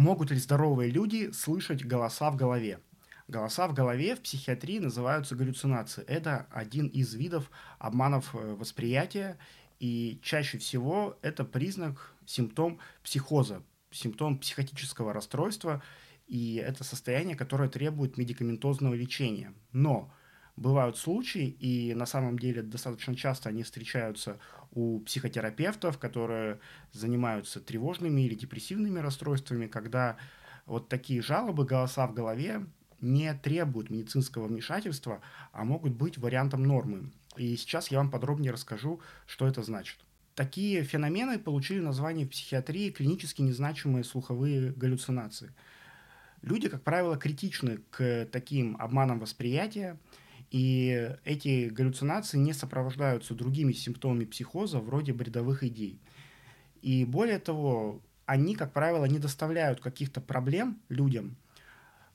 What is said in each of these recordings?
Могут ли здоровые люди слышать голоса в голове? Голоса в голове в психиатрии называются галлюцинации. Это один из видов обманов э, восприятия, и чаще всего это признак, симптом психоза, симптом психотического расстройства, и это состояние, которое требует медикаментозного лечения. Но бывают случаи, и на самом деле достаточно часто они встречаются у психотерапевтов, которые занимаются тревожными или депрессивными расстройствами, когда вот такие жалобы, голоса в голове не требуют медицинского вмешательства, а могут быть вариантом нормы. И сейчас я вам подробнее расскажу, что это значит. Такие феномены получили название в психиатрии клинически незначимые слуховые галлюцинации. Люди, как правило, критичны к таким обманам восприятия, и эти галлюцинации не сопровождаются другими симптомами психоза, вроде бредовых идей. И более того, они, как правило, не доставляют каких-то проблем людям,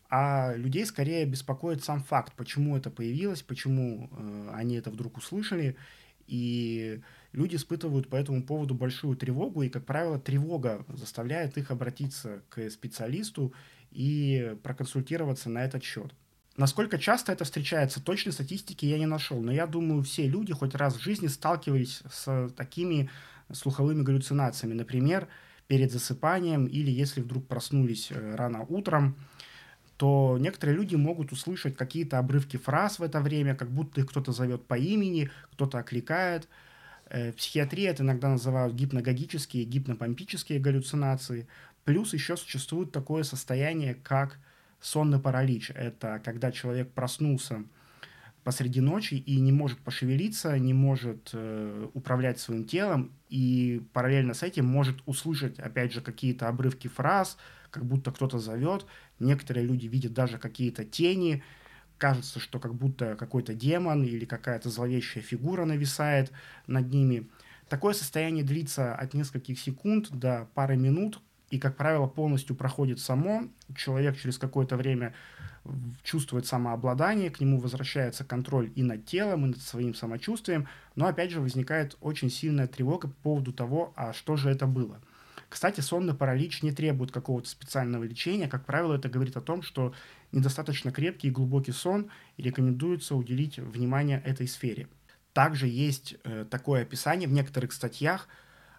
а людей скорее беспокоит сам факт, почему это появилось, почему э, они это вдруг услышали. И люди испытывают по этому поводу большую тревогу, и, как правило, тревога заставляет их обратиться к специалисту и проконсультироваться на этот счет. Насколько часто это встречается, точной статистики я не нашел, но я думаю, все люди хоть раз в жизни сталкивались с такими слуховыми галлюцинациями. Например, перед засыпанием или если вдруг проснулись э, рано утром, то некоторые люди могут услышать какие-то обрывки фраз в это время, как будто их кто-то зовет по имени, кто-то окликает. Э, в психиатрии это иногда называют гипногогические, гипнопомпические галлюцинации. Плюс еще существует такое состояние, как сонный паралич. Это когда человек проснулся посреди ночи и не может пошевелиться, не может э, управлять своим телом, и параллельно с этим может услышать, опять же, какие-то обрывки фраз, как будто кто-то зовет. Некоторые люди видят даже какие-то тени, кажется, что как будто какой-то демон или какая-то зловещая фигура нависает над ними. Такое состояние длится от нескольких секунд до пары минут, и, как правило, полностью проходит само. Человек через какое-то время чувствует самообладание, к нему возвращается контроль и над телом, и над своим самочувствием, но, опять же, возникает очень сильная тревога по поводу того, а что же это было. Кстати, сонный паралич не требует какого-то специального лечения. Как правило, это говорит о том, что недостаточно крепкий и глубокий сон, и рекомендуется уделить внимание этой сфере. Также есть э, такое описание в некоторых статьях,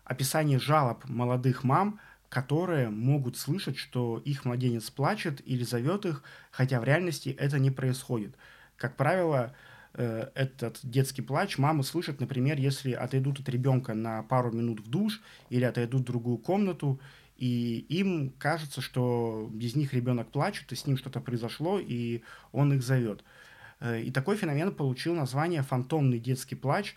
описание жалоб молодых мам – которые могут слышать, что их младенец плачет или зовет их, хотя в реальности это не происходит. Как правило, э, этот детский плач мамы слышат, например, если отойдут от ребенка на пару минут в душ или отойдут в другую комнату, и им кажется, что без них ребенок плачет, и с ним что-то произошло, и он их зовет. Э, и такой феномен получил название фантомный детский плач.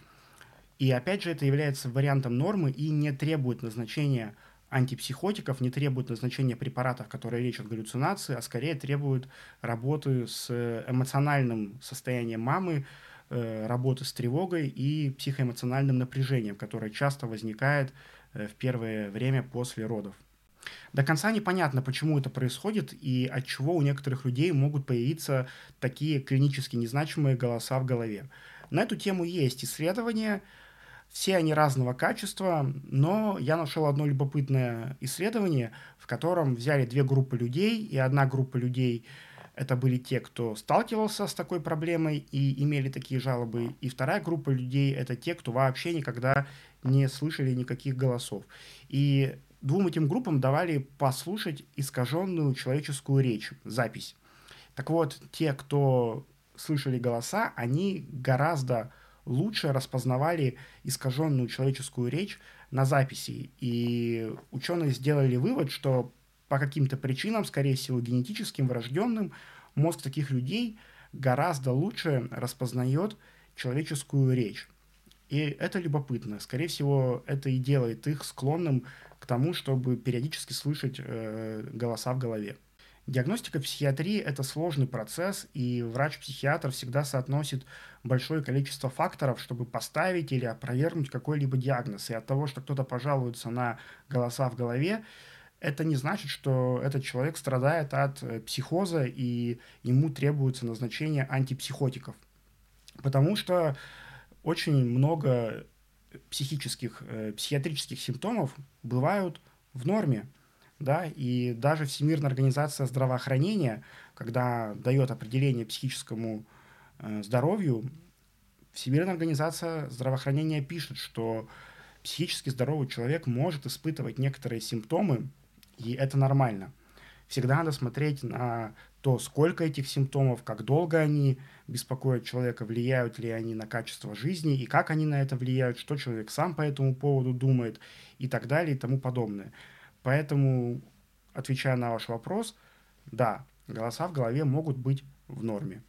И опять же, это является вариантом нормы и не требует назначения антипсихотиков, не требует назначения препаратов, которые лечат галлюцинации, а скорее требует работы с эмоциональным состоянием мамы, э, работы с тревогой и психоэмоциональным напряжением, которое часто возникает э, в первое время после родов. До конца непонятно, почему это происходит и от чего у некоторых людей могут появиться такие клинически незначимые голоса в голове. На эту тему есть исследования, все они разного качества, но я нашел одно любопытное исследование, в котором взяли две группы людей, и одна группа людей это были те, кто сталкивался с такой проблемой и имели такие жалобы, и вторая группа людей это те, кто вообще никогда не слышали никаких голосов. И двум этим группам давали послушать искаженную человеческую речь, запись. Так вот, те, кто слышали голоса, они гораздо лучше распознавали искаженную человеческую речь на записи. И ученые сделали вывод, что по каким-то причинам, скорее всего, генетическим, врожденным, мозг таких людей гораздо лучше распознает человеческую речь. И это любопытно. Скорее всего, это и делает их склонным к тому, чтобы периодически слышать э, голоса в голове. Диагностика психиатрии – это сложный процесс, и врач-психиатр всегда соотносит большое количество факторов, чтобы поставить или опровергнуть какой-либо диагноз. И от того, что кто-то пожалуется на голоса в голове, это не значит, что этот человек страдает от э, психоза, и ему требуется назначение антипсихотиков. Потому что очень много психических, э, психиатрических симптомов бывают в норме – да, и даже Всемирная организация здравоохранения, когда дает определение психическому э, здоровью, Всемирная организация здравоохранения пишет, что психически здоровый человек может испытывать некоторые симптомы, и это нормально. Всегда надо смотреть на то, сколько этих симптомов, как долго они беспокоят человека, влияют ли они на качество жизни, и как они на это влияют, что человек сам по этому поводу думает, и так далее, и тому подобное. Поэтому, отвечая на ваш вопрос, да, голоса в голове могут быть в норме.